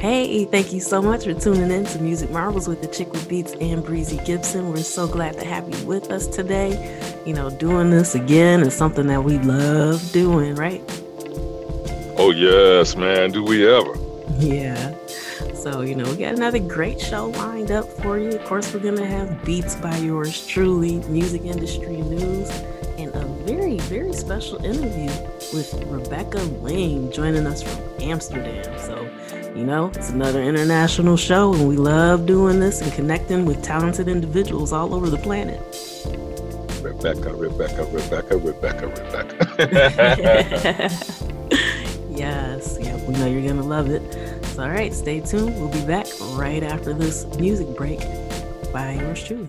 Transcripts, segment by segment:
Hey, thank you so much for tuning in to Music Marvels with the Chick with Beats and Breezy Gipson. We're so glad to have you with us today. You know, doing this again is something that we love doing, right? Oh, yes, man. Do we ever? Yeah. So, you know, we got another great show lined up for you. Of course, we're going to have Beats by yours truly, music industry news, and a very, very special interview with Rebekka Ling joining us from Amsterdam. So, you know, it's another international show, and we love doing this and connecting with talented individuals all over the planet. Rebekka, Rebekka, Rebekka, Rebekka, Rebekka. yes, yeah, we know you're gonna love it. So, all right, stay tuned. We'll be back right after this music break by yours truly.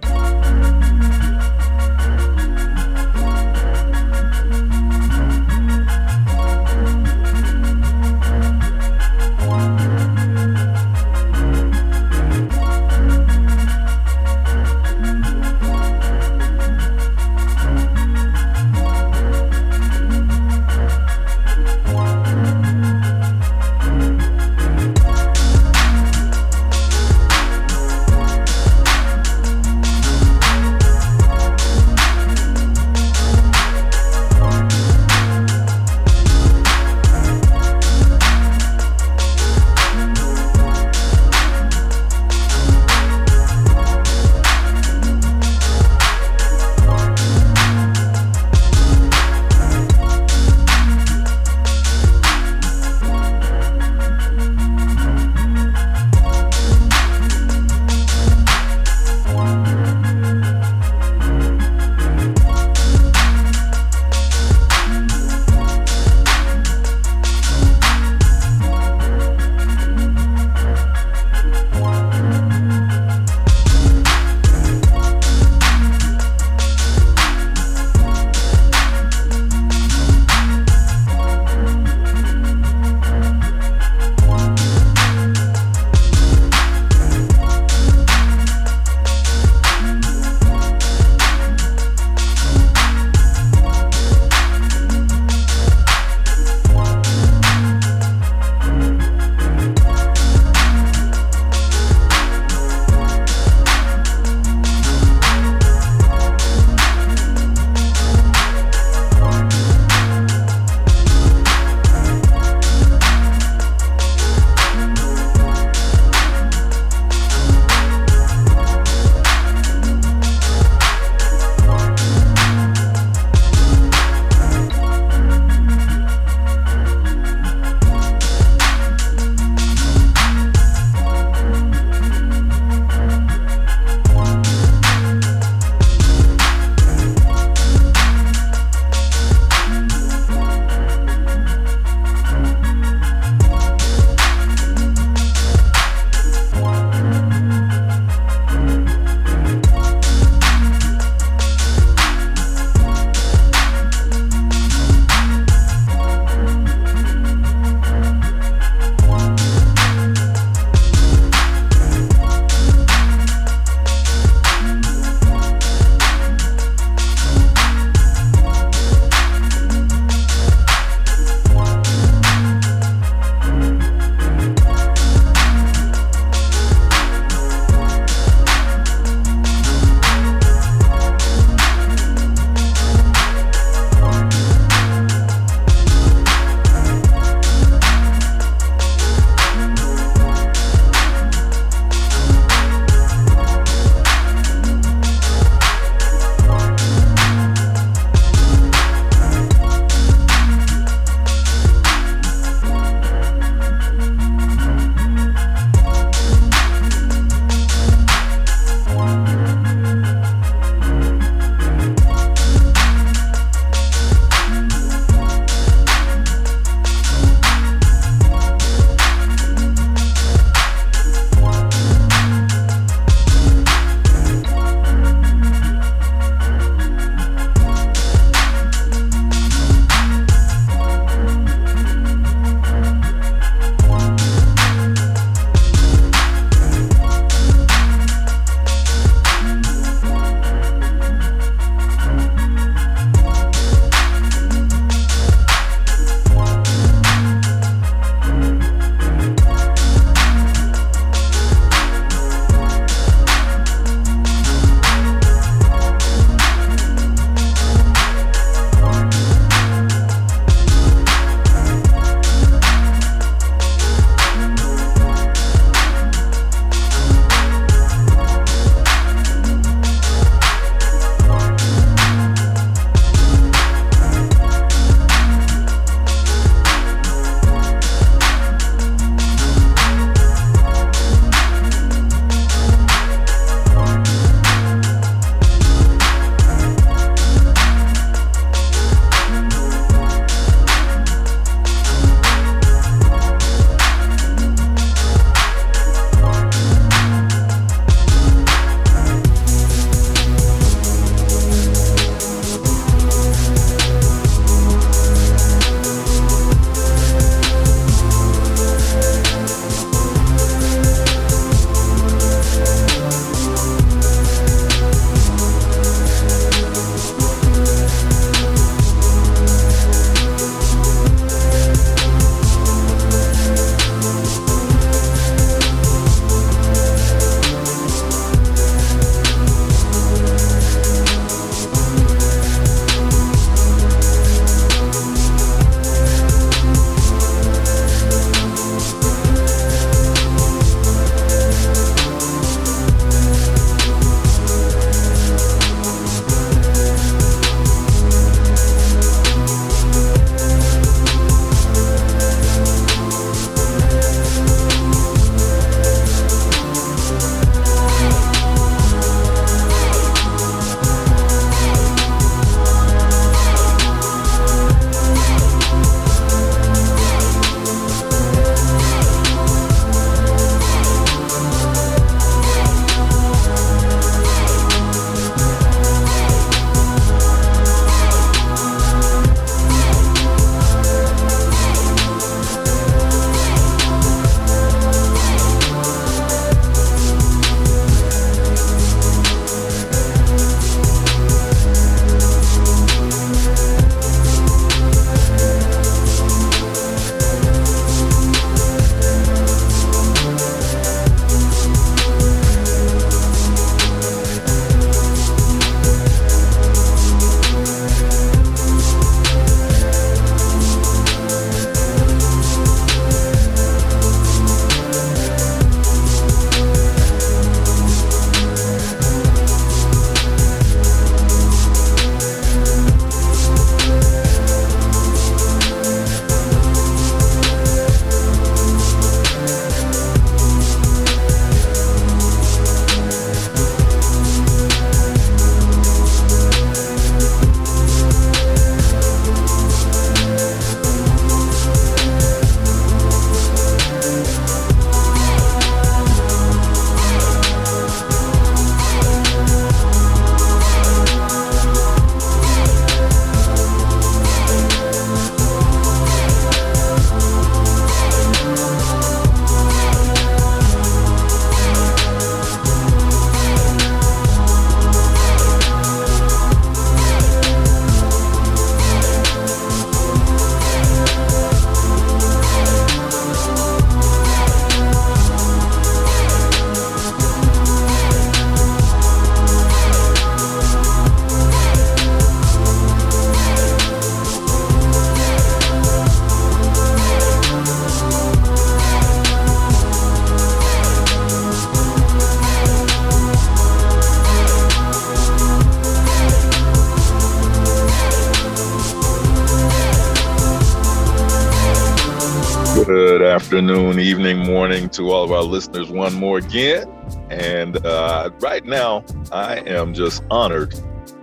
Afternoon, evening, morning to all of our listeners one more again. And uh, right now, I am just honored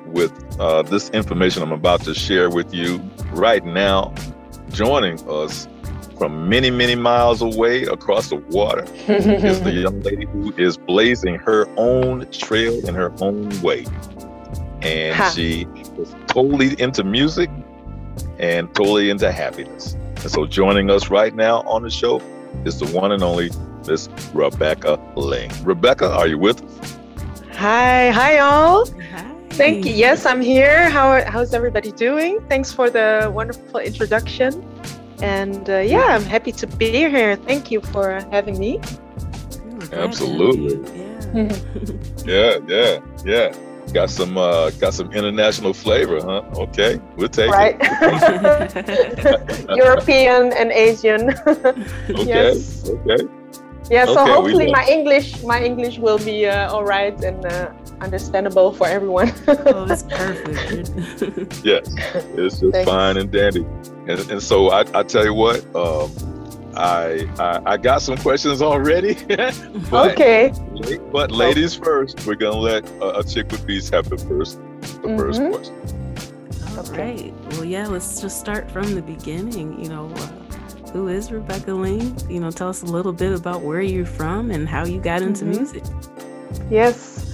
with uh, this information I'm about to share with you right now. Joining us from many, many miles away across the water is the young lady who is blazing her own trail in her own way. And huh. she is totally into music and totally into happiness. And so joining us right now on the show is the one and only Miss Rebekka Ling. Rebekka, are you with us? Hi, hi all. Hi. Thank you. Yes, I'm here. How, how's everybody doing? Thanks for the wonderful introduction. And uh, yeah, I'm happy to be here. Thank you for having me. Absolutely. Yeah. yeah, yeah, yeah. Got some uh got some international flavor, huh? Okay, we'll take right. it. European and Asian. okay. Yes. Okay. Yeah, so okay, hopefully my English my English will be uh, all right and uh, understandable for everyone. oh, that's perfect. yes, it's just Thanks. fine and dandy. And, and so I, I tell you what, um, I, I, I got some questions already. but, okay. But ladies first. We're gonna let uh, a chick with beats have the first the mm-hmm. first question. All okay. right. Well, yeah. Let's just start from the beginning. You know, uh, who is Rebekka Ling? You know, tell us a little bit about where you're from and how you got into mm-hmm. music. Yes.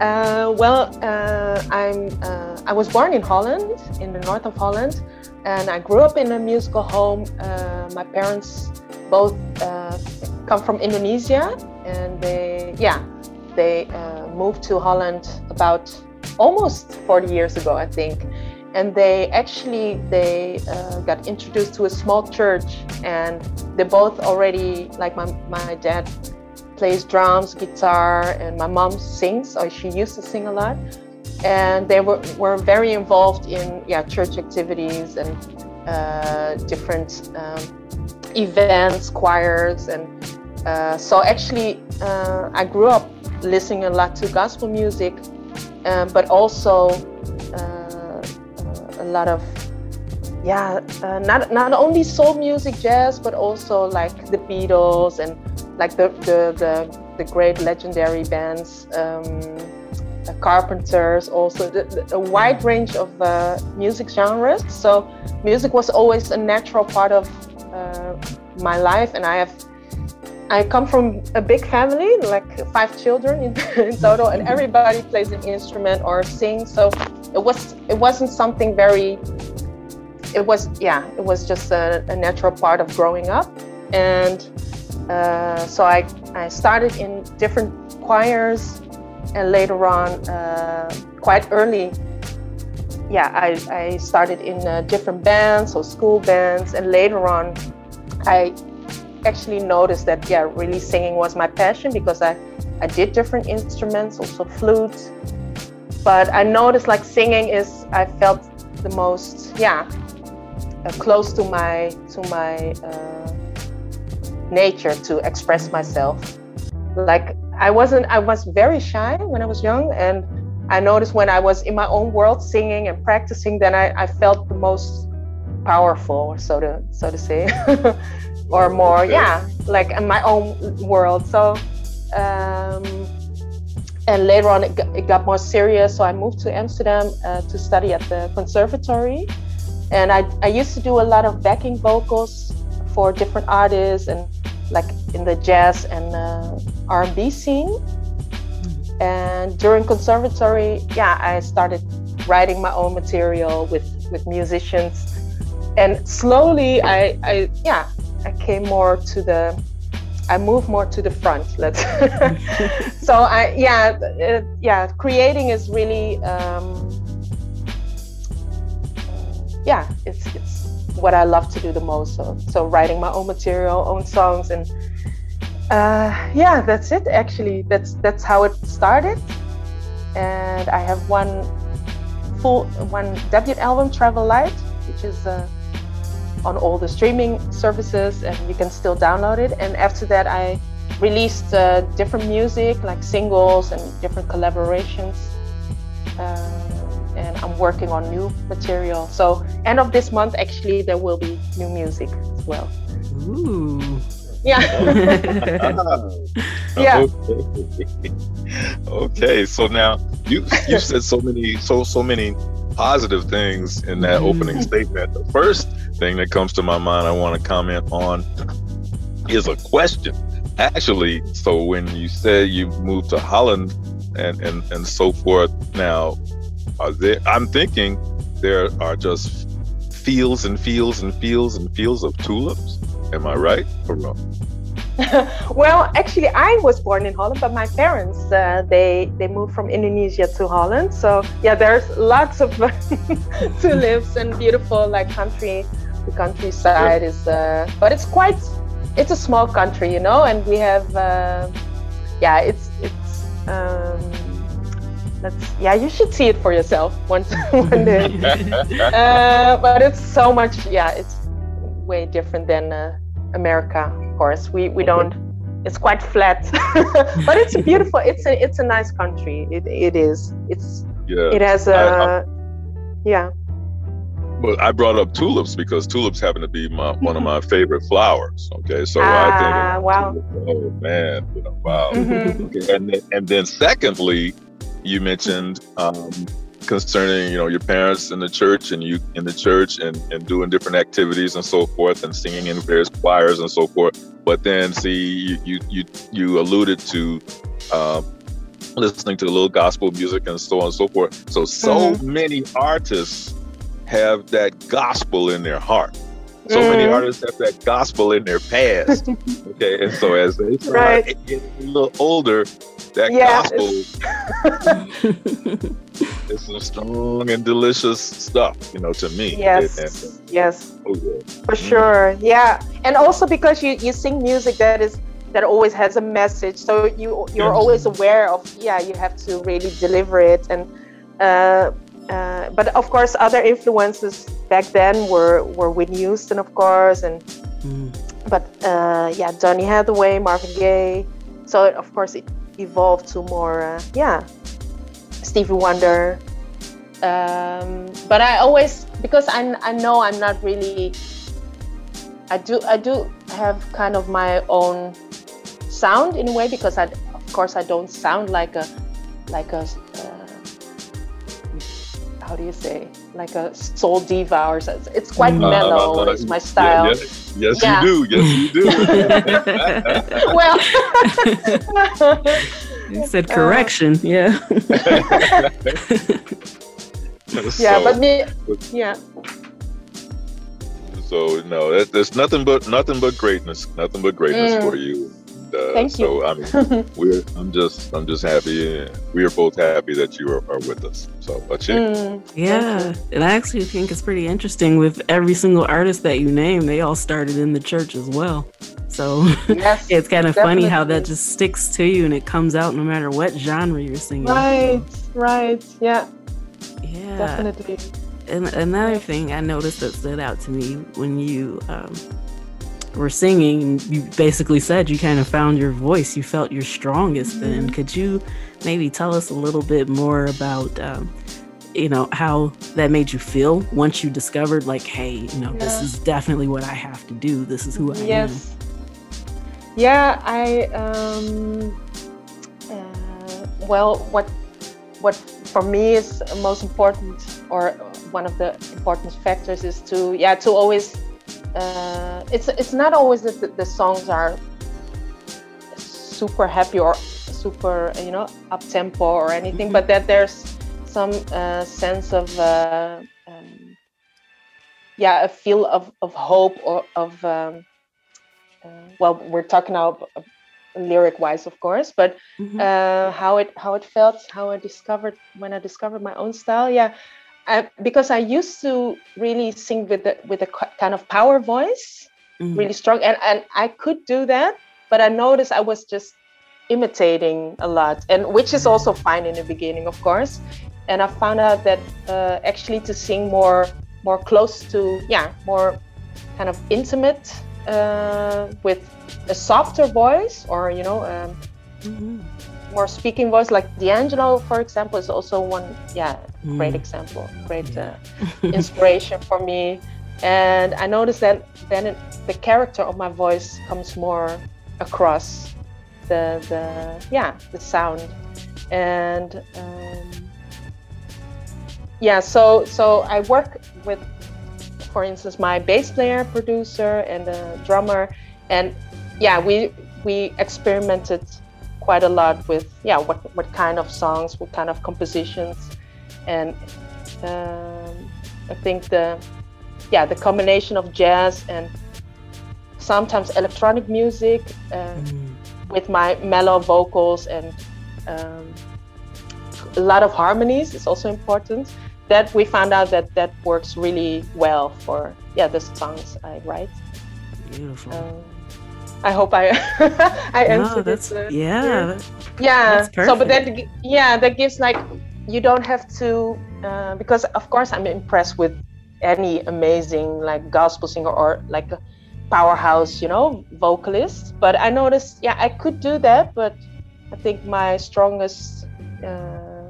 Uh, well, uh, I'm. Uh, I was born in Holland, in the north of Holland, and I grew up in a musical home. Uh, my parents both uh, come from Indonesia, and they, yeah, they uh, moved to Holland about almost 40 years ago, I think. And they actually they uh, got introduced to a small church, and they both already like my my dad plays drums, guitar, and my mom sings, or she used to sing a lot and they were, were very involved in yeah church activities and uh, different um, events, choirs, and uh, so actually uh, I grew up listening a lot to gospel music, um, but also uh, a lot of yeah uh, not not only soul music, jazz, but also like the Beatles and like the the the, the great legendary bands. Um, carpenters, also the, the, a wide range of uh, music genres. So music was always a natural part of uh, my life, and I have. I come from a big family, like five children in, in total, and everybody plays an instrument or sings. So it was it wasn't something very. It was yeah, it was just a, a natural part of growing up, and uh, so I I started in different choirs and later on, uh, quite early, yeah, I, I started in uh, different bands or school bands, and later on, I actually noticed that yeah, really singing was my passion because I, I did different instruments, also flute. But I noticed like singing is I felt the most yeah uh, close to my to my uh, nature to express myself. Like I wasn't, I was very shy when I was young. And I noticed when I was in my own world singing and practicing, then I, I felt the most powerful, so to, so to say, or more, okay. yeah, like in my own world. So, um, and later on it got, it got, more serious. So I moved to Amsterdam uh, to study at the conservatory. And I, I used to do a lot of backing vocals for different artists and like in the jazz and uh, R&B scene. And during conservatory, yeah, I started writing my own material with with musicians, and slowly, I, I yeah, I came more to the, I moved more to the front. Let's. so I yeah uh, yeah, creating is really um, yeah, it's what I love to do the most. So so writing my own material, own songs, and uh, yeah, that's it. Actually, that's that's how it started. And I have one full one debut album, Travel Light, which is uh, on all the streaming services, and you can still download it. And after that, I released uh, different music, like singles and different collaborations. Uh, and I'm working on new material. So end of this month, actually, there will be new music as well. Ooh. Yeah. yeah. Okay. okay. So now you you said so many so so many positive things in that mm-hmm. opening statement. The first thing that comes to my mind I want to comment on is a question. Actually, so when you say you moved to Holland and and and so forth, now are there? I'm thinking there are just fields and fields and fields and fields of tulips. Am I right or wrong? well, actually, I was born in Holland, but my parents uh, they they moved from Indonesia to Holland. So yeah, there's lots of tulips and beautiful like country. The countryside yeah. is, uh, but it's quite. It's a small country, you know, and we have. Uh, yeah, it's it's. Um, that's yeah. You should see it for yourself once one day. uh, but it's so much. Yeah, it's way different than uh, America of course. We we don't. It's quite flat, but it's beautiful. It's a it's a nice country. It it is. It's yeah. It has a I, I, yeah. Well, I brought up tulips because tulips happen to be my, one of my favorite flowers. Okay, so ah, I think, wow, oh man, you know, wow. Mm-hmm. Okay, and then, and then secondly, you mentioned um, concerning you know your parents in the church and you in the church and, and doing different activities and so forth and singing in various choirs and so forth but then see you you you alluded to uh, listening to a little gospel music and so on and so forth so so mm-hmm. many artists have that gospel in their heart so mm. many artists have that gospel in their past. okay, and so as they start right. getting a little older, that yeah, gospel is some strong and delicious stuff, you know, to me. Yes, and, yes, oh, yeah. for mm. sure. Yeah, and also because you you sing music that is that always has a message, so you you're yes. always aware of yeah you have to really deliver it and. Uh, uh, but of course, other influences back then were were Whitney Houston, of course, and mm. but uh, yeah, Donny Hathaway, Marvin Gaye. So of course, it evolved to more uh, yeah, Stevie Wonder. Um, but I always because I I know I'm not really. I do I do have kind of my own sound in a way because I of course I don't sound like a like a uh, how do you say like a soul diva or so. It's quite uh, mellow. Uh, it's my style. Yeah, yeah. Yes, yeah. you do. Yes, you do. well, you said correction. Uh, yeah. yeah, so, but me. Yeah. So no, there's nothing but nothing but greatness, nothing but greatness mm. for you uh, Thank so. I mean, we're I'm just I'm just happy. We are both happy that you are, are with us. So, but you, mm, yeah, and I actually think it's pretty interesting with every single artist that you name. They all started in the church as well. So yes, it's kind of funny how that just sticks to you and it comes out no matter what genre you're singing. Right, right, yeah, yeah, definitely. And another thing I noticed that stood out to me when you um, were singing, you basically said you kind of found your voice. You felt your strongest then. Could you maybe tell us a little bit more about, um, you know, how that made you feel once you discovered, like, hey, you know, yeah. this is definitely what I have to do. This is who I yes. am. Yeah, I, um, uh, well, what, what for me is most important, or one of the important factors is to, yeah, to always uh, it's it's not always that the, the, songs are super happy or super you know up tempo or anything, mm-hmm. but that there's some uh, sense of uh, um, yeah a feel of, of hope or of um, uh, well we're talking now lyric wise of course but mm-hmm. Uh, how it how it felt how I discovered when I discovered my own style yeah I, because I used to really sing with the, with a kind of power voice, mm-hmm. really strong, and and I could do that, but I noticed I was just imitating a lot, and which is also fine in the beginning, of course. And I found out that uh, actually to sing more more close to yeah more kind of intimate uh, with a softer voice or you know um, mm-hmm more speaking voice like D'Angelo, for example, is also one, yeah, mm. great example, great uh, inspiration for me. and I noticed that then it, the character of my voice comes more across the the yeah the sound and um, yeah so so I work with for instance my bass player producer and a drummer and yeah we we experimented quite a lot with yeah what what kind of songs what kind of compositions and um, I think the yeah the combination of jazz and sometimes electronic music uh, mm. with my mellow vocals and um, a lot of harmonies is also important that we found out that that works really well for yeah the songs I write. Beautiful. Um, I hope I I answered no, that's, it. Uh, yeah. Yeah. So, but that yeah, that gives like you don't have to uh, because of course I'm impressed with any amazing like gospel singer or like a powerhouse, you know, vocalist. But I noticed, yeah, I could do that, but I think my strongest uh,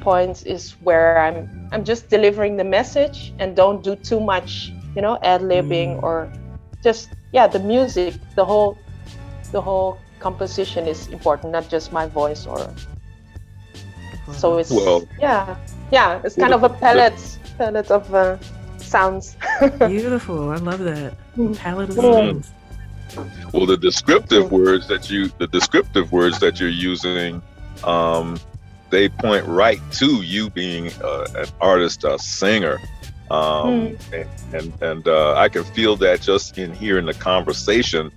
points is where I'm I'm just delivering the message and don't do too much, you know, ad libbing mm. or just yeah, the music, the whole the whole composition is important, not just my voice or. So it's well, yeah yeah it's kind of a palette palette of uh, sounds. Beautiful i love that. Hmm. palette of sounds. Well the descriptive words that you the descriptive words that you're using um, they point right to you being uh, an artist a singer um, mm. and and, and uh, i can feel that just in hearing the conversation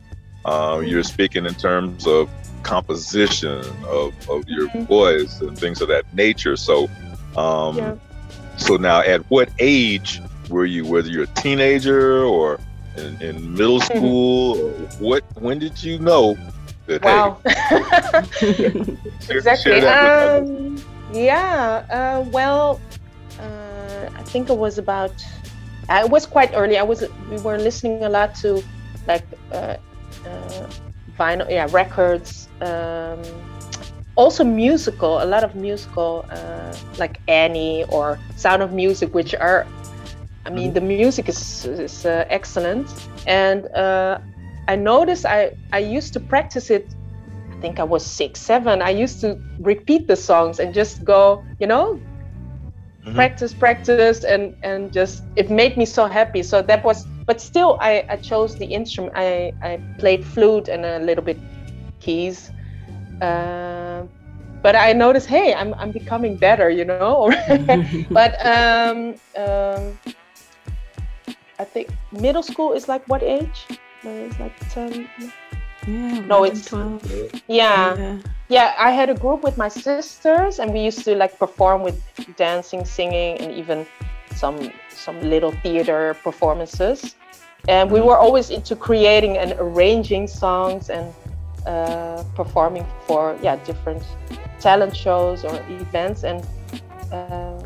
uh, you're speaking in terms of composition of, of your mm-hmm. voice and things of that nature. So, um, yeah. so now at what age were you, whether you're a teenager or in, in middle mm-hmm. school, or what, when did you know that, wow. hey, exactly. Um, yeah. Uh, well, uh, I think it was about, uh, it was quite early. I was, we were listening a lot to like, uh, uh vinyl, yeah, records. Um, also musical, a lot of musical, uh, like Annie or Sound of Music, which are, I mean, the music is, is uh, excellent. And uh, I noticed I, I used to practice it. I think I was six, seven. I used to repeat the songs and just go, you know, mm-hmm. practice, practice, and and just it made me so happy. So that was but still I, I chose the instrument. I, I played flute and a little bit keys. Uh, but I noticed hey I'm, I'm becoming better you know? But um, um, I think middle school is like what age? It's like 10 yeah, no it's 12 yeah. yeah yeah i had a group with my sisters and we used to like perform with dancing singing and even some some little theater performances. And we were always into creating and arranging songs and uh, performing for yeah different talent shows or events and uh,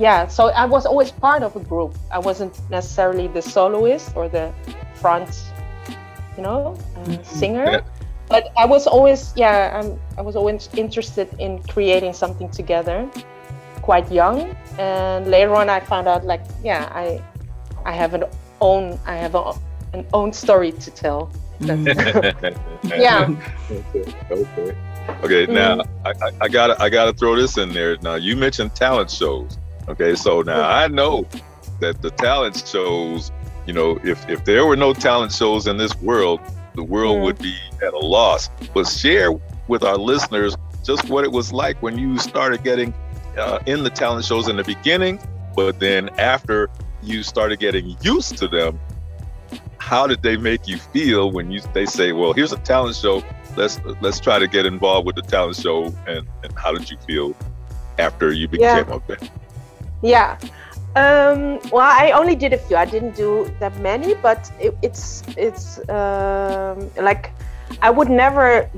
yeah so i was always part of a group i wasn't necessarily the soloist or the front you know uh, mm-hmm. singer yeah. but i was always yeah I'm, i was always interested in creating something together quite young, and later on I found out like yeah I I have an own I have a, an own story to tell. yeah. Okay. Okay. Okay. Now I, I, I, gotta I gotta throw this in there. Now you mentioned talent shows. Okay. So now I know that the talent shows. You know, if if there were no talent shows in this world, the world would be at a loss. But share with our listeners just what it was like when you started getting uh, in the talent shows in the beginning, but then after you started getting used to them, how did they make you feel when you they say, "Well, here's a talent show. Let's let's try to get involved with the talent show." And, and how did you feel after you became yeah. a band? Yeah. Um, well, I only did a few. I didn't do that many, but it, it's it's um, like I would never.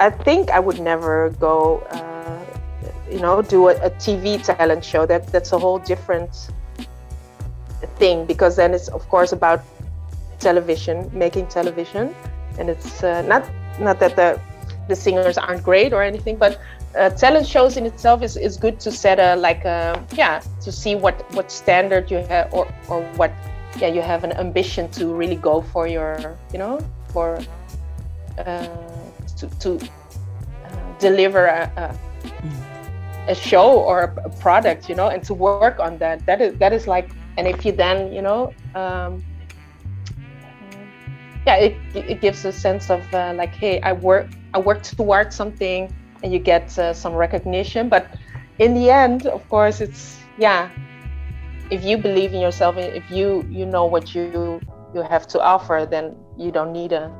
I think I would never go. Uh, you know do a, a TV talent show. That that's a whole different thing because then it's of course about television, making television, and it's uh, not not that the the singers aren't great or anything, but uh, talent shows in itself is, is good to set a like a yeah to see what what standard you have or or what yeah you have an ambition to really go for your you know for uh, to to uh, deliver a, a, a show or a product you know and to work on that. That is that is like and if you then you know um, yeah it, it gives a sense of uh, like hey i work i worked towards something and you get uh, some recognition but in the end of course it's yeah if you believe in yourself if you you know what you you have to offer then you don't need a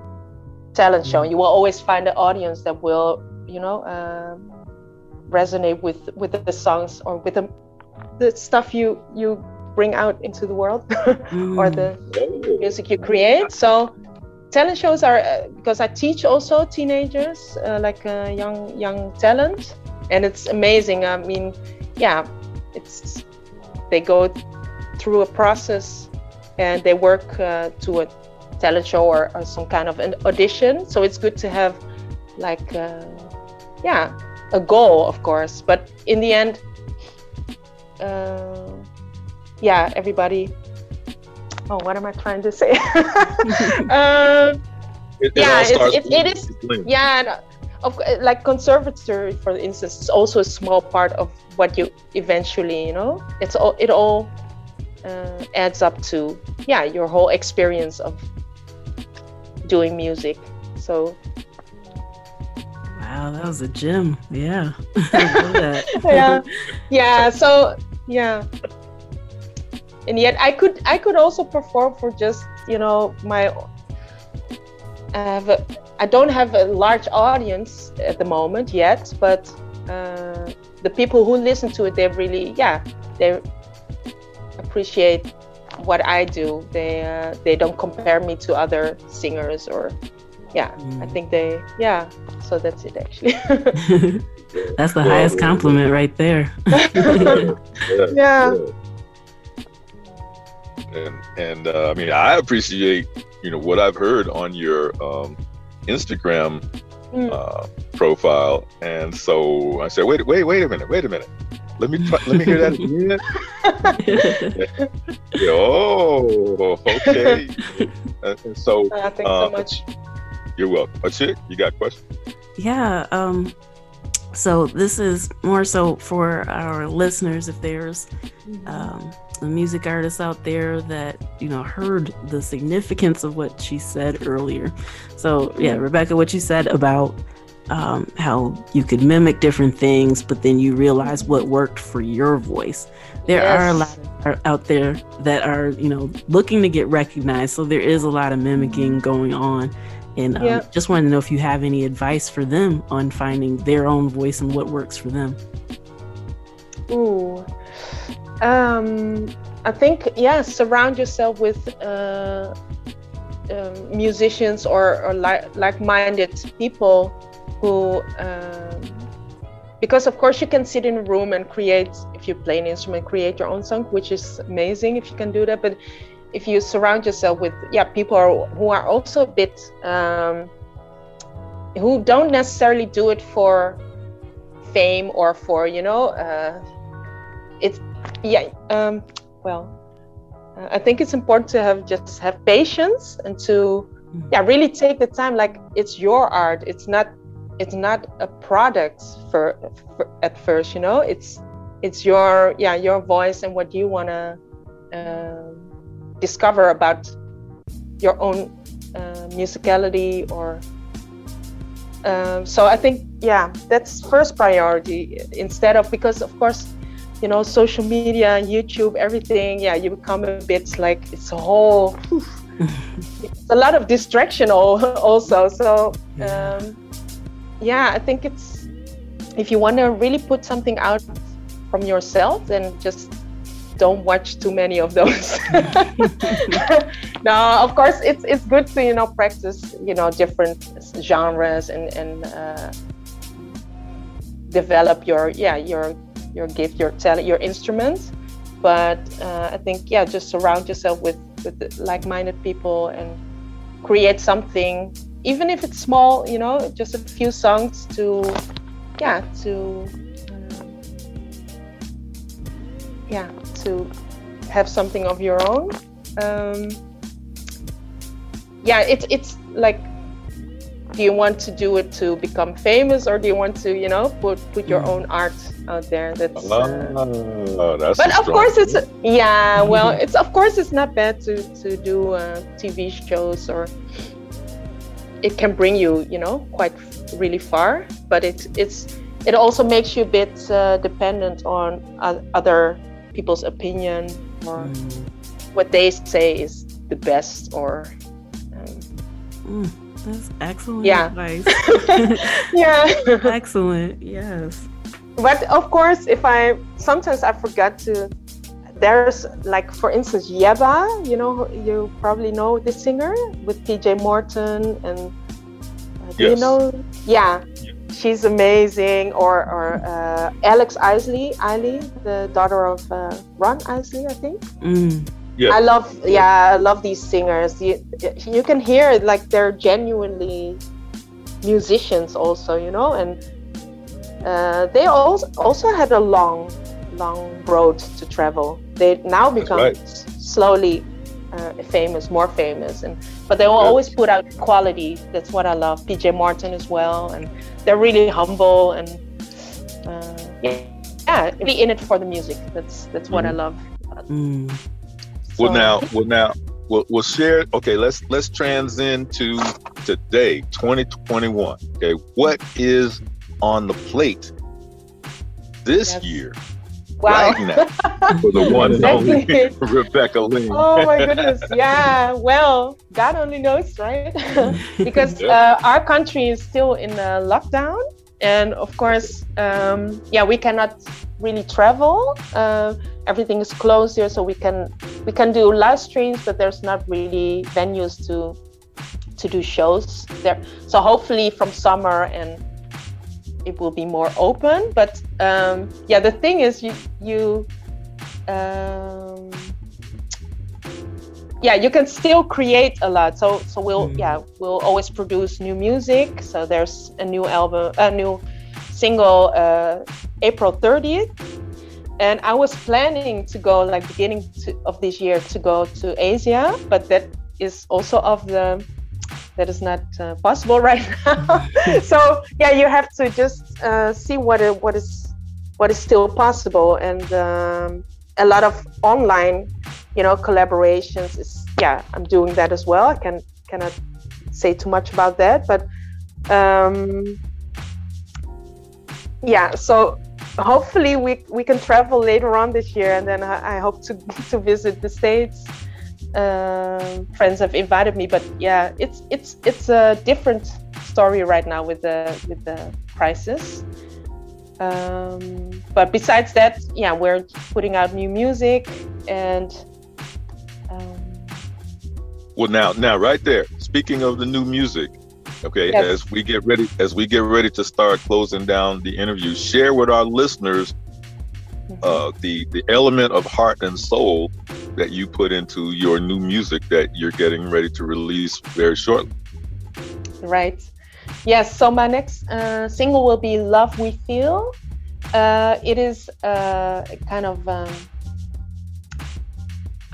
talent show mm-hmm. you will always find an audience that will you know um, resonate with with the songs or with the the stuff you you bring out into the world or the mm. music you create so talent shows are uh, because I teach also teenagers, uh, like uh, young young talent, and it's amazing. I mean, yeah, it's they go through a process and they work uh, to a talent show or, or, some kind of an audition. So it's good to have like uh, yeah a goal, of course. But in the end, uh, yeah, everybody oh, what am I trying to say? um, it, yeah, it, it, it is. Yeah, of, like conservatory, for instance, is also a small part of what you eventually, you know, it's all it all uh, adds up to yeah your whole experience of doing music. So. Wow, that was a gem. Yeah. yeah. Yeah. So yeah and yet i could i could also perform for just you know my I, have a, I don't have a large audience at the moment yet but uh, the people who listen to it they really yeah they appreciate what i do. They uh, they don't compare me to other singers or yeah mm. i think they yeah so that's it actually. That's the highest compliment right there. Yeah and and uh, I mean I appreciate you know what I've heard on your um, Instagram mm. uh, profile, and so I said, wait, wait, wait a minute, wait a minute. Let me try, let me hear that again. yeah, oh, okay. And so, uh, thanks so much. You're welcome. That's it. you got questions? Yeah. Um, so this is more so for our listeners. If there's mm-hmm. um, the music artists out there that you know heard the significance of what she said earlier. So yeah rebekka what you said about um, how you could mimic different things but then you realize what worked for your voice. There yes. are a lot out there that are you know looking to get recognized so there is a lot of mimicking going on. And um, yep. just wanted to know if you have any advice for them on finding their own voice and what works for them. Ooh um, I think yeah, surround yourself with uh, um, musicians or, or like like-minded people who, um, because of course you can sit in a room and create if you play an instrument, create your own song, which is amazing if you can do that. But if you surround yourself with yeah people are, who are also a bit um, who don't necessarily do it for fame or for you know uh, it's yeah um, well uh, i think it's important to have just have patience and to mm-hmm. yeah really take the time like it's your art it's not it's not a product for, for at first you know it's it's your yeah your voice and what you want to uh, discover about your own uh, musicality or um, so i think yeah that's first priority instead of because of course you know social media youtube everything yeah you become a bit like it's a whole it's a lot of distraction also so um, yeah i think it's if you want to really put something out from yourself then just don't watch too many of those. No of course it's it's good to you know practice you know different genres and and uh, develop your yeah your your gift, your talent, your instrument. But uh, I think yeah, just surround yourself with with like-minded people and create something, even if it's small. You know, just a few songs to yeah to uh, yeah to have something of your own um, yeah it's it's like do you want to do it to become famous or do you want to you know put put your mm. own art out there that's, uh, oh, that's but of course it's yeah well it's of course it's not bad to to do uh, tv shows or it can bring you you know quite really far but it it's it also makes you a bit uh, dependent on other people's opinion or mm. what they say is the best or um, mm, that's excellent yeah. advice. Yeah. Excellent yes. But of course if i sometimes i forget to there's like for instance yebba you know you probably know the singer with pj morton and uh, do yes. you know? Yeah. She's amazing or or uh, alex isley Eiley, the daughter of uh, ron isley i think. Mm. Yeah. i love yeah i love these singers you, you can hear like they're genuinely musicians also you know and uh, they also also had a long, long road to travel. They now become right. slowly uh, famous, more famous, and but they will always put out quality. That's what I love. PJ Martin as well, and they're really humble and uh, yeah, yeah, really in it for the music. That's that's what mm. I love. Mm. So, well, now, well, now, we'll, we'll share. Okay, let's let's transcend to today, 2021. Okay, what is on the plate this yes. year. Wow. Right now, for the one and only Rebekka Ling. Oh my goodness. Yeah. Well, God only knows, right? because uh, our country is still in a lockdown. And of course, um, yeah, we cannot really travel. Uh, everything is closed here, so we can we can do live streams, but there's not really venues to to do shows there. So hopefully, from summer and it will be more open. But um, yeah, the thing is, you you um, yeah, you can still create a lot. So so we'll mm. yeah we'll always produce new music. So there's a new album, a new single, uh, April 30th. And I was planning to go like beginning to, of this year to go to Asia, but that is also of the that is not uh, possible right now. so yeah, you have to just uh, see what what is what is still possible, and um, a lot of online, you know, collaborations is yeah, I'm doing that as well. I can cannot say too much about that, but um, yeah, so hopefully we we can travel later on this year, and then I, I hope to to visit the states uh, friends have invited me, but yeah, it's it's it's a different story right now with the with the crisis. Um, but besides that, yeah, we're putting out new music and. Well, now, now, right there. Speaking of the new music, okay, yes. as we get ready, as we get ready to start closing down the interview, share with our listeners uh, the the element of heart and soul that you put into your new music that you're getting ready to release very shortly. Right. Yes. So my next uh, single will be "Love We Feel." Uh, it is uh, kind of um,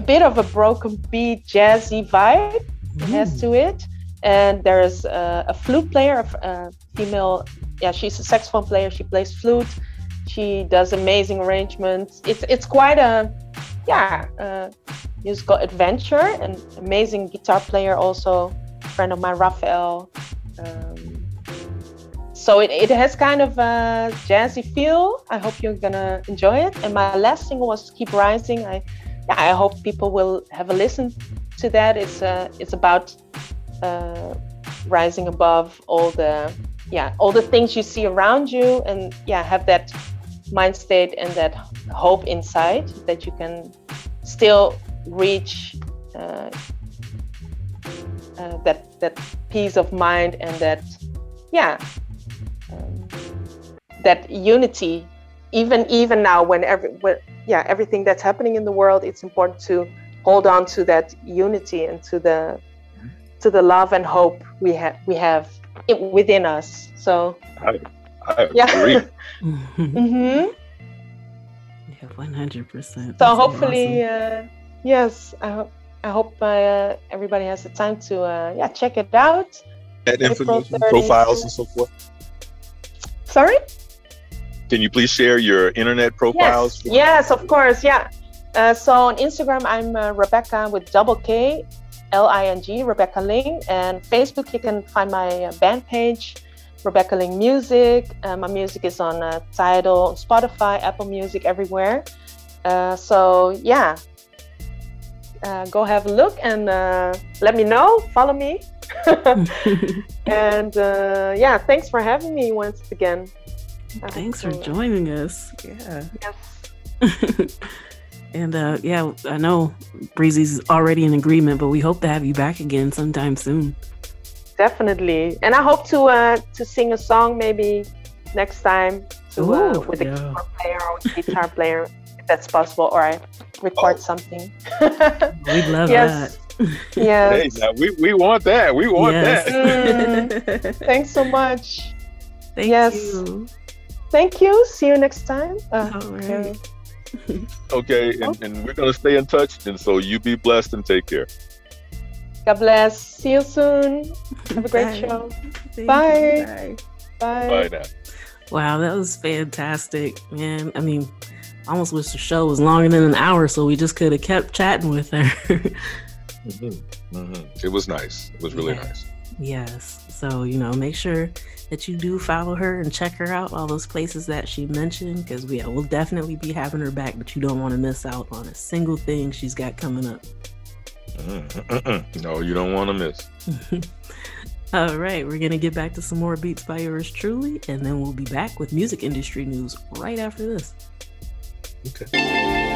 a bit of a broken beat, jazzy vibe. It has to it, and there's a, a flute player, a female. Yeah, she's a saxophone player. She plays flute she does amazing arrangements. It's it's quite a yeah uh, musical adventure and amazing guitar player also friend of mine Raphael. Um, so it, it has kind of a jazzy feel. I hope you're gonna enjoy it. And my last single was Keep Rising. I yeah, I hope people will have a listen to that. It's uh, it's about uh, rising above all the yeah all the things you see around you and yeah have that mind state and that hope inside that you can still reach uh, uh, that that peace of mind and that yeah um, that unity even even now when every when, yeah everything that's happening in the world it's important to hold on to that unity and to the to the love and hope we have we have within us so I, I agree. mm-hmm. Yeah, one hundred percent. So hopefully, awesome. uh, yes, I hope I hope uh, everybody has the time to uh, yeah check it out. And information, profiles, and so forth. Sorry. Can you please share your internet profiles? Yes, yes of course. Yeah. Uh, so on Instagram, I'm uh, Rebekka with double K, L I N G, Rebekka Ling. And Facebook, you can find my uh, band page, Rebekka Ling Music. Uh, my music is on uh, Tidal, Spotify, Apple Music, everywhere. Uh, so yeah, go have a look and let me know. Follow me. and yeah, thanks for having me once again. Thanks for joining us. Yeah. Yes. And uh, yeah, I know Breezy's already in agreement, but we hope to have you back again sometime soon. Definitely, and I hope to uh, to sing a song maybe next time to, uh, Ooh, uh, with yeah. a keyboard player or with a guitar player, if that's possible, or I record oh. something. We'd love yes. that. Yes. Hey, we, we want that. We want yes. that. Mm, thanks so much. Thank yes. you. Thank you. See you next time. Uh, All right. Okay. okay, and, and we're going to stay in touch. And so you be blessed and take care. God bless. See you soon. Have a great Bye. show. Bye. Bye. Bye. Bye now. Wow, that was fantastic, man. I mean, I almost wish the show was longer than an hour so we just could have kept chatting with her. mm-hmm. Mm-hmm. It was nice. It was really yeah. nice. Yes. So, you know, make sure that you do follow her and check her out, all those places that she mentioned, because we will definitely be having her back, but you don't want to miss out on a single thing she's got coming up. Mm-mm-mm. No, you don't want to miss. all right, we're going to get back to some more beats by yours truly, and then we'll be back with music industry news right after this. Okay.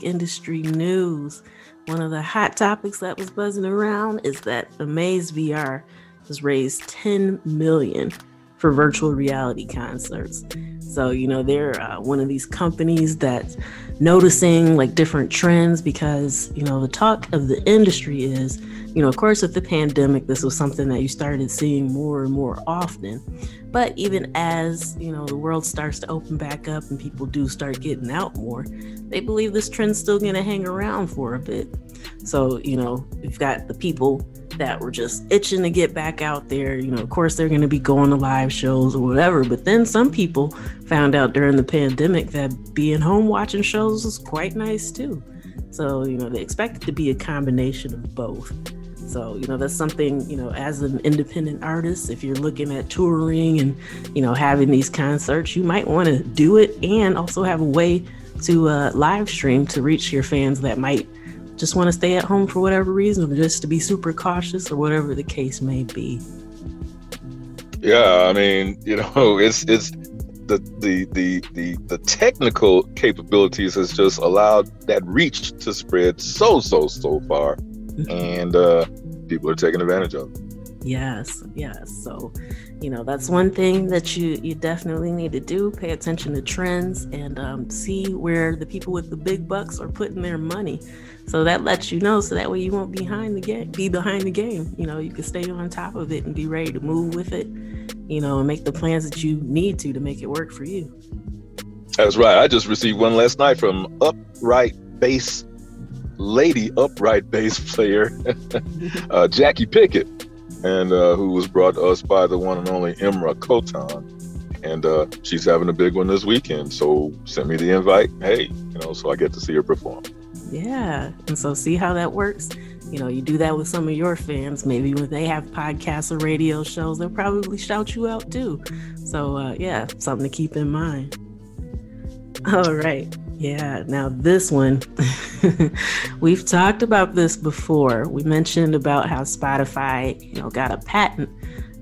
Music industry news. One of the hot topics that was buzzing around is that Amaze VR has raised 10 million for virtual reality concerts. So, you know, they're uh, one of these companies that's noticing like different trends because, you know, the talk of the industry is, you know, of course, with the pandemic, this was something that you started seeing more and more often. But even as, you know, the world starts to open back up and people do start getting out more, they believe this trend's still going to hang around for a bit. So, you know, you've got the people that were just itching to get back out there. You know, of course, they're going to be going to live shows or whatever. But then some people found out during the pandemic that being home watching shows was quite nice too. So, you know, they expect it to be a combination of both. So, you know, that's something, you know, as an independent artist, if you're looking at touring and, you know, having these concerts, you might want to do it and also have a way to uh, live stream to reach your fans that might just want to stay at home for whatever reason, or just to be super cautious, or whatever the case may be. Yeah, I mean, you know, it's it's the the the the the technical capabilities has just allowed that reach to spread so so so far, mm-hmm. and uh, people are taking advantage of it. Yes, yes. So, you know, that's one thing that you you definitely need to do. Pay attention to trends and um, see where the people with the big bucks are putting their money. So that lets you know, so that way you won't behind the game, be behind the game. You know, you can stay on top of it and be ready to move with it. You know, and make the plans that you need to to make it work for you. That's right. I just received one last night from Upright Bass Lady Upright Bass player uh, Jackie Pickett, and uh, who was brought to us by the one and only Imra Kotan and uh, she's having a big one this weekend. So send me the invite. Hey, you know, so I get to see her perform. Yeah. And so see how that works. You know, you do that with some of your fans. Maybe when they have podcasts or radio shows, they'll probably shout you out too. So, uh, yeah, something to keep in mind. All right. Yeah. Now, this one, we've talked about this before. We mentioned about how Spotify, you know, got a patent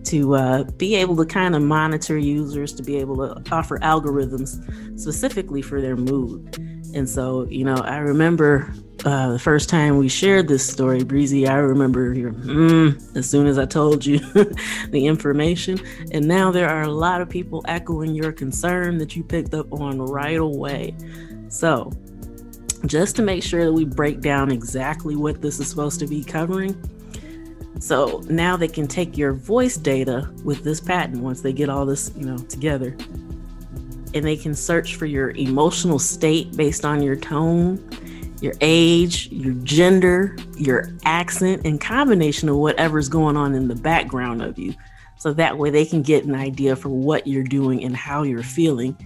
to uh, be able to kind of monitor users, to be able to offer algorithms specifically for their mood. And so, you know, I remember uh, the first time we shared this story, Breezy, I remember your mm, as soon as I told you the information. And now there are a lot of people echoing your concern that you picked up on right away. So, just to make sure that we break down exactly what this is supposed to be covering. So now they can take your voice data with this patent once they get all this, you know, together and they can search for your emotional state based on your tone, your age, your gender, your accent, and combination of whatever's going on in the background of you. So that way they can get an idea for what you're doing and how you're feeling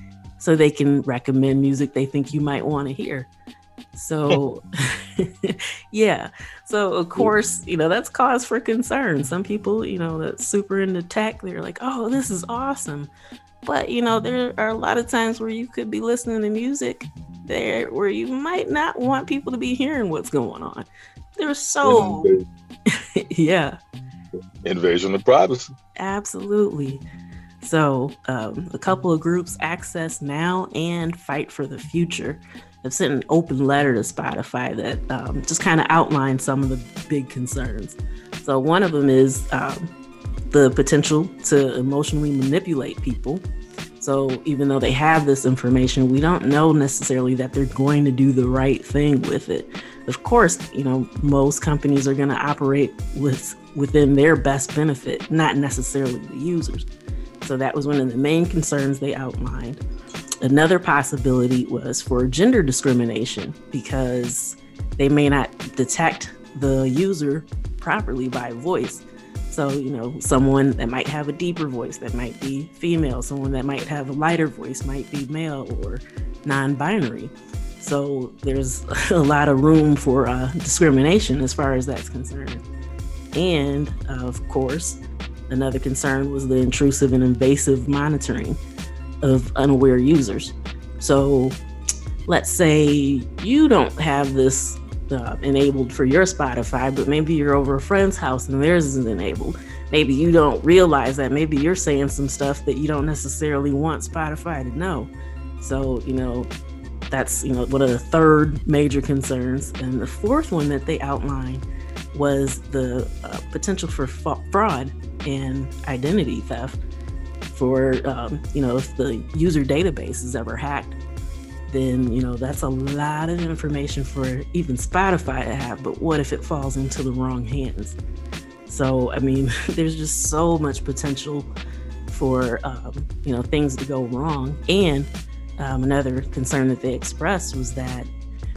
so they can recommend music they think you might want to hear. So, yeah. So, of course, you know, that's cause for concern. Some people, you know, that's super into tech, they're like, oh, this is awesome. But you know, there are a lot of times where you could be listening to music there where you might not want people to be hearing what's going on. They're so yeah. Invasion of privacy. Absolutely. So, um, a couple of groups, Access Now and Fight for the Future, have sent an open letter to Spotify that um, just kind of outlines some of the big concerns. So, one of them is um, the potential to emotionally manipulate people. So even though they have this information, we don't know necessarily that they're going to do the right thing with it. Of course, you know, most companies are going to operate with within their best benefit, not necessarily the users. So that was one of the main concerns they outlined. Another possibility was for gender discrimination because they may not detect the user properly by voice. So, you know, someone that might have a deeper voice that might be female, someone that might have a lighter voice might be male or non binary. So, there's a lot of room for uh, discrimination as far as that's concerned. And of course, another concern was the intrusive and invasive monitoring of unaware users. So, let's say you don't have this uh, enabled for your Spotify, but maybe you're over a friend's house and theirs isn't enabled. Maybe you don't realize that. Maybe you're saying some stuff that you don't necessarily want Spotify to know. So, you know, that's you know one of the third major concerns, and the fourth one that they outlined was the uh, potential for fa- fraud and identity theft. For um, you know, if the user database is ever hacked, then you know that's a lot of information for even Spotify to have. But what if it falls into the wrong hands? So I mean, there's just so much potential for um, you know things to go wrong. And um, another concern that they expressed was that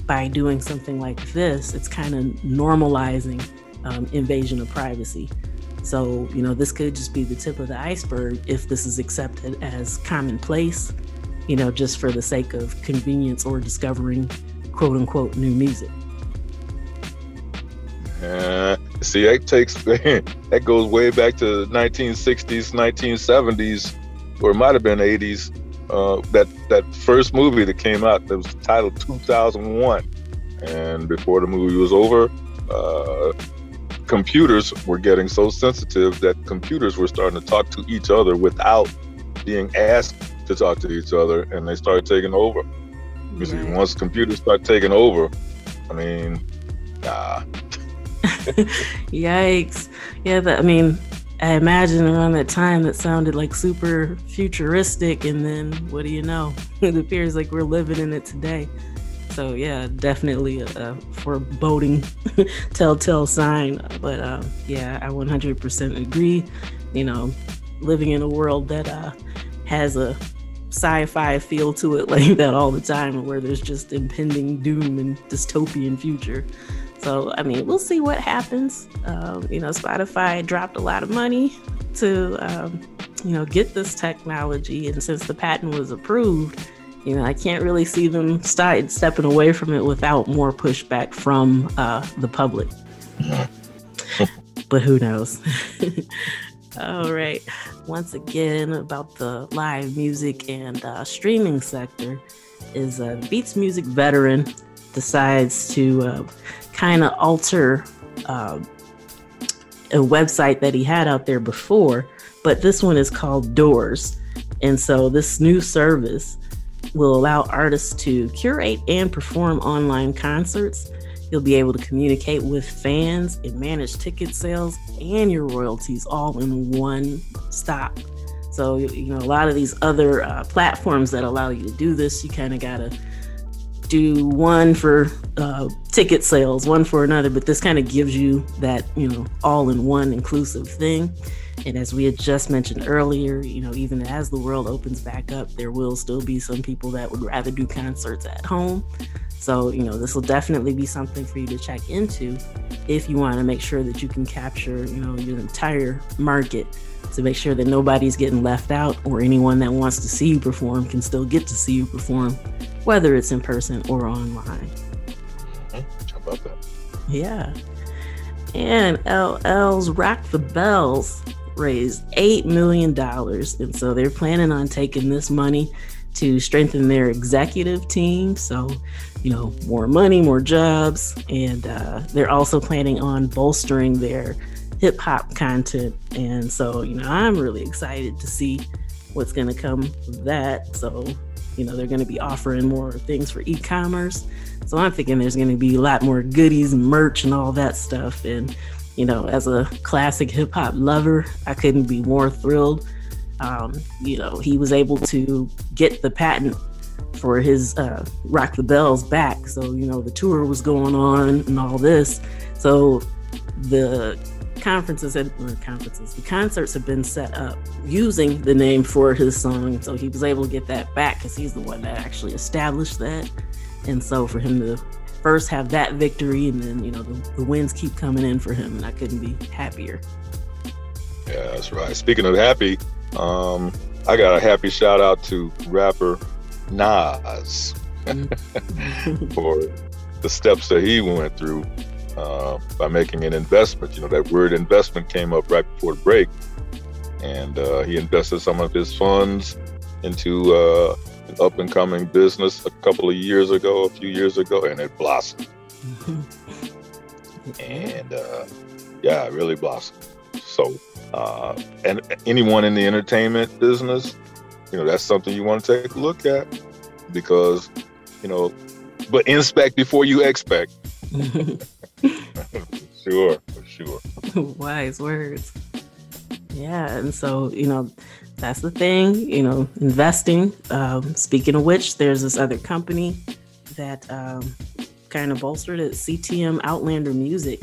by doing something like this, it's kind of normalizing um, invasion of privacy. So, you know, this could just be the tip of the iceberg if this is accepted as commonplace, you know, just for the sake of convenience or discovering quote unquote new music. Uh, see, that takes that goes way back to the 1960s, 1970s, or it might have been 80s. Uh, that that first movie that came out that was titled 2001, and before the movie was over, uh, computers were getting so sensitive that computers were starting to talk to each other without being asked to talk to each other, and they started taking over. You see, once computers start taking over, I mean, nah. Yikes! Yeah, that, I mean, I imagine around that time that sounded like super futuristic, and then what do you know? it appears like we're living in it today. So yeah, definitely a, a foreboding telltale sign. But uh, yeah, I 100% agree. You know, living in a world that uh, has a sci-fi feel to it like that all the time, where there's just impending doom and dystopian future. So, I mean, we'll see what happens. Um, you know, Spotify dropped a lot of money to, um, you know, get this technology. And since the patent was approved, you know, I can't really see them start stepping away from it without more pushback from uh, the public. but who knows? All right. Once again, about the live music and uh, streaming sector, is a Beats Music veteran decides to uh, kind of alter uh, a website that he had out there before, but this one is called Doors. And so this new service will allow artists to curate and perform online concerts. You'll be able to communicate with fans and manage ticket sales and your royalties all in one stop. So, you know, a lot of these other uh, platforms that allow you to do this, you kind of got to do one for uh, ticket sales, one for another, but this kind of gives you that, you know, all in one inclusive thing. And as we had just mentioned earlier, you know, even as the world opens back up, there will still be some people that would rather do concerts at home. So, you know, this will definitely be something for you to check into if you want to make sure that you can capture, you know, your entire market to make sure that nobody's getting left out or anyone that wants to see you perform can still get to see you perform, whether it's in person or online. Mm-hmm. How about that? Yeah. And LL's Rock the Bells raised $8 million. And so they're planning on taking this money to strengthen their executive team. So, you know, more money, more jobs. And uh, they're also planning on bolstering their hip hop content. And so, you know, I'm really excited to see what's going to come that. So, you know, they're going to be offering more things for e commerce. So I'm thinking there's going to be a lot more goodies, merch, and all that stuff. And, you know, as a classic hip hop lover, I couldn't be more thrilled. Um, you know, he was able to get the patent for his uh, Rock the Bells back. So, you know, the tour was going on and all this. So the conferences had conferences, the concerts have been set up using the name for his song. So he was able to get that back because he's the one that actually established that. And so for him to first have that victory and then, you know, the, the wins keep coming in for him. And I couldn't be happier. Yeah, that's right. Speaking of happy, um, I got a happy shout out to rapper Nas mm-hmm. for the steps that he went through uh, by making an investment. You know, that word investment came up right before the break. And uh, he invested some of his funds into uh, an up and coming business a couple of years ago, a few years ago, and it blossomed. and uh, yeah, it really blossomed. So, uh, and anyone in the entertainment business, you know, that's something you want to take a look at because, you know, but inspect before you expect. sure, for sure. Wise words. Yeah, and so you know, that's the thing. You know, investing. Um, speaking of which, there's this other company that um, kind of bolstered it, CTM Outlander Music.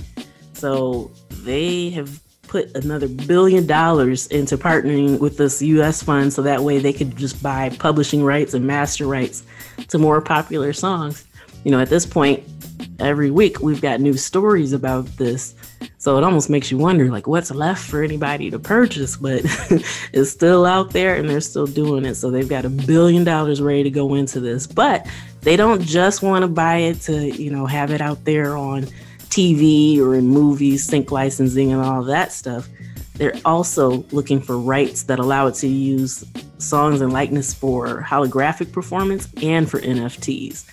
So they have put another billion dollars into partnering with this US fund so that way they could just buy publishing rights and master rights to more popular songs. You know, at this point, every week we've got new stories about this. So it almost makes you wonder like what's left for anybody to purchase, but it's still out there and they're still doing it. So they've got a billion dollars ready to go into this. But they don't just want to buy it to, you know, have it out there on TV or in movies, sync licensing, and all that stuff, they're also looking for rights that allow it to use songs and likeness for holographic performance and for NFTs.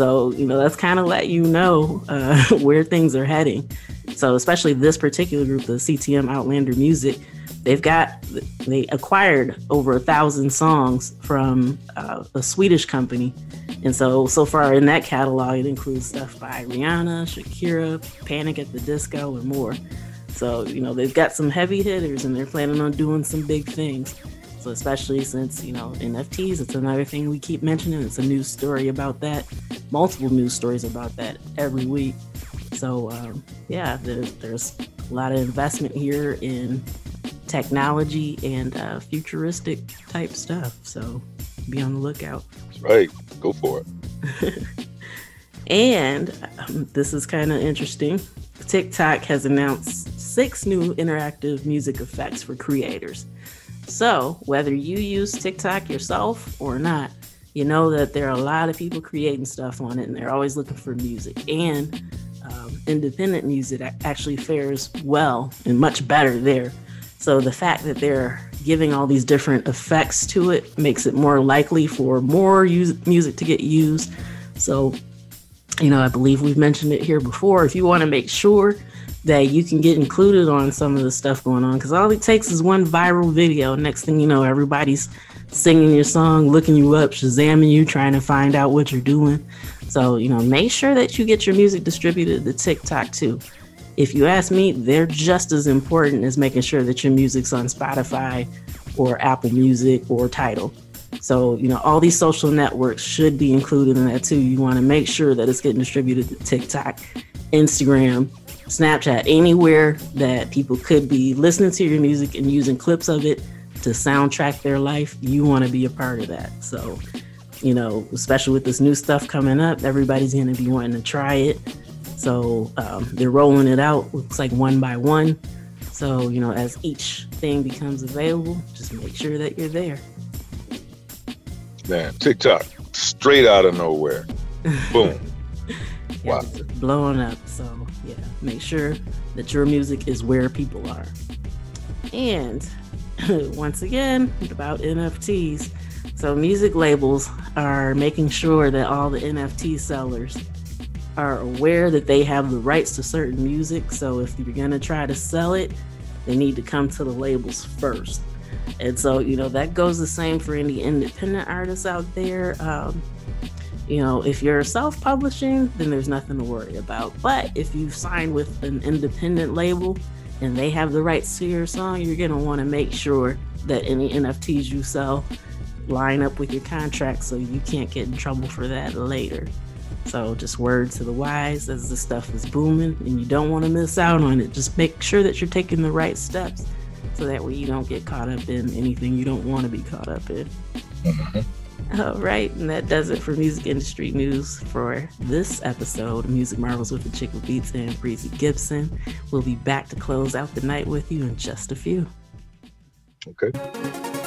So, you know, that's kind of let you know uh, where things are heading. So, especially this particular group, the CTM Outlander Music, they've got, they acquired over a thousand songs from uh, a Swedish company and so, so far in that catalog, it includes stuff by Rihanna, Shakira, Panic at the Disco, and more. So, you know, they've got some heavy hitters and they're planning on doing some big things. So, especially since, you know, NFTs, it's another thing we keep mentioning. It's a news story about that, multiple news stories about that every week. So, um, yeah, there's, there's a lot of investment here in technology and uh, futuristic type stuff. So, be on the lookout. Right. Go for it. and um, this is kind of interesting. TikTok has announced six new interactive music effects for creators. So, whether you use TikTok yourself or not, you know that there are a lot of people creating stuff on it and they're always looking for music. And um, independent music actually fares well and much better there. So, the fact that they're giving all these different effects to it makes it more likely for more use, music to get used. So, you know, I believe we've mentioned it here before. If you want to make sure that you can get included on some of the stuff going on, because all it takes is one viral video. Next thing you know, everybody's singing your song, looking you up, shazamming you, trying to find out what you're doing. So, you know, make sure that you get your music distributed to TikTok too if you ask me, they're just as important as making sure that your music's on Spotify or Apple Music or Tidal. So, you know, all these social networks should be included in that too. You want to make sure that it's getting distributed to TikTok, Instagram, Snapchat, anywhere that people could be listening to your music and using clips of it to soundtrack their life. You want to be a part of that. So, you know, especially with this new stuff coming up, everybody's going to be wanting to try it. So um, they're rolling it out, looks like one by one. So, you know, as each thing becomes available, just make sure that you're there. Man, TikTok, straight out of nowhere. Boom. yeah, wow. Blowing up. So, make sure that your music is where people are. And once again, about NFTs. So, music labels are making sure that all the NFT sellers are aware that they have the rights to certain music. So if you're going to try to sell it, they need to come to the labels first. And so, you know, that goes the same for any independent artists out there. Um, you know, if you're self publishing, then there's nothing to worry about. But if you've signed with an independent label and they have the rights to your song, you're going to want to make sure that any NFTs you sell line up with your contract so you can't get in trouble for that later. So just word to the wise as the stuff is booming and you don't want to miss out on it. Just make sure that you're taking the right steps so that way you don't get caught up in anything you don't want to be caught up in. Mm-hmm. All right, and that does it for music industry news for this episode of Music Marvels with the Chick with Beats and Breezy Gipson. We'll be back to close out the night with you in just a few. Okay.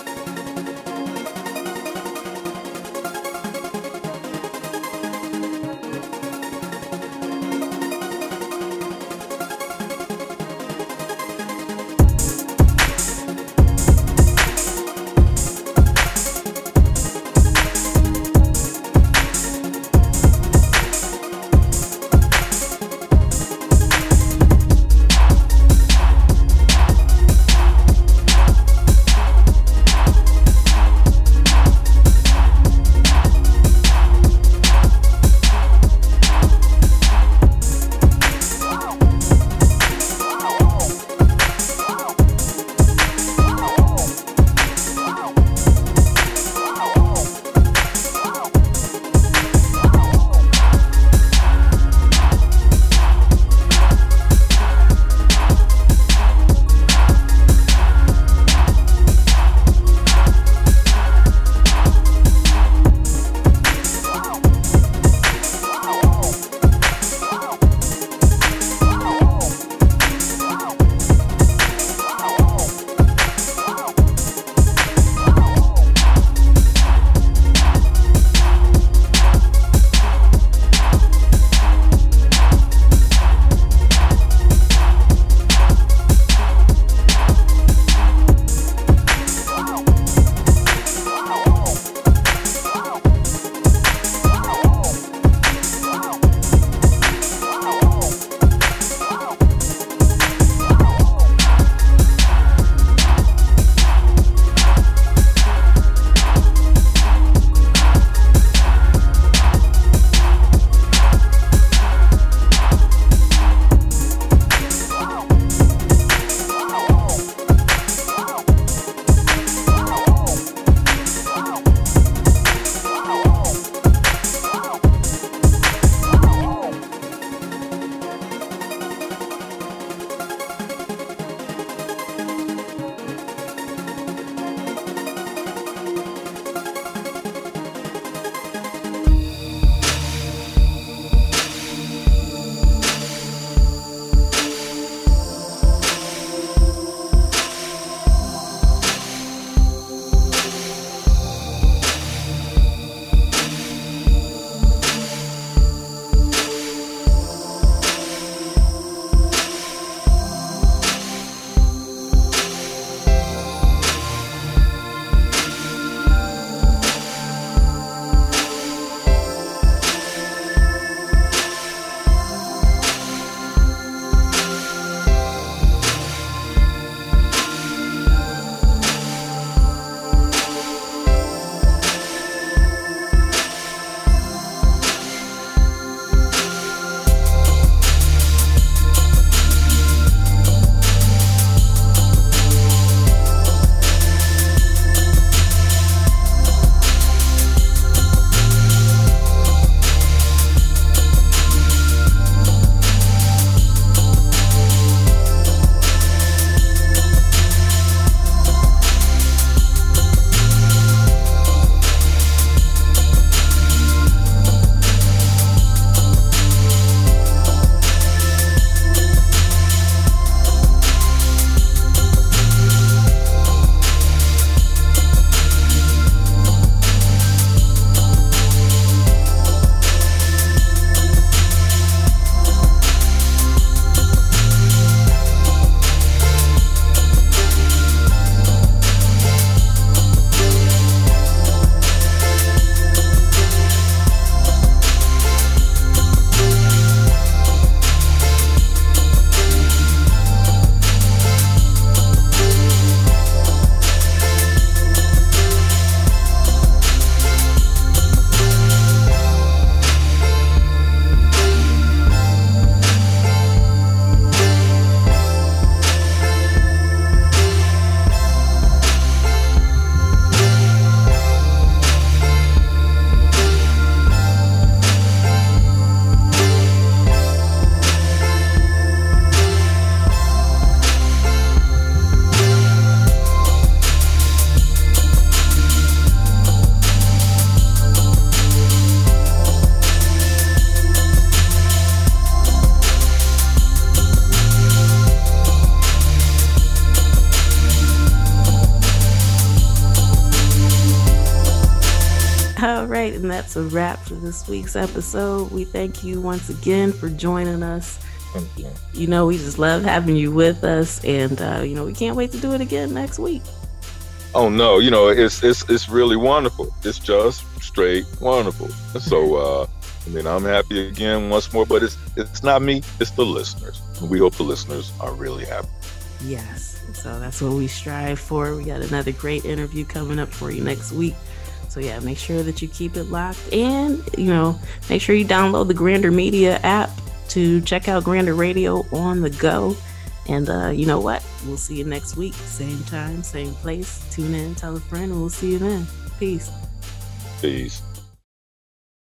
That's a wrap for this week's episode. We thank you once again for joining us. You. you know, we just love having you with us, and uh, you know, we can't wait to do it again next week. Oh no, you know, it's it's it's really wonderful. It's just straight wonderful. So uh I mean I'm happy again once more, but it's it's not me, it's the listeners. We hope the listeners are really happy. Yes. So that's what we strive for. We got another great interview coming up for you next week. So yeah, make sure that you keep it locked and you know, make sure you download the Grander Media app to check out Grander Radio on the go. And uh, you know what? We'll see you next week. Same time, same place. Tune in, tell a friend, and we'll see you then. Peace. Peace.